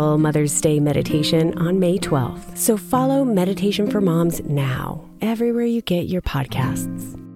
special Mother's Day meditation on May 12th. So follow Meditation for Moms now, everywhere you get your podcasts.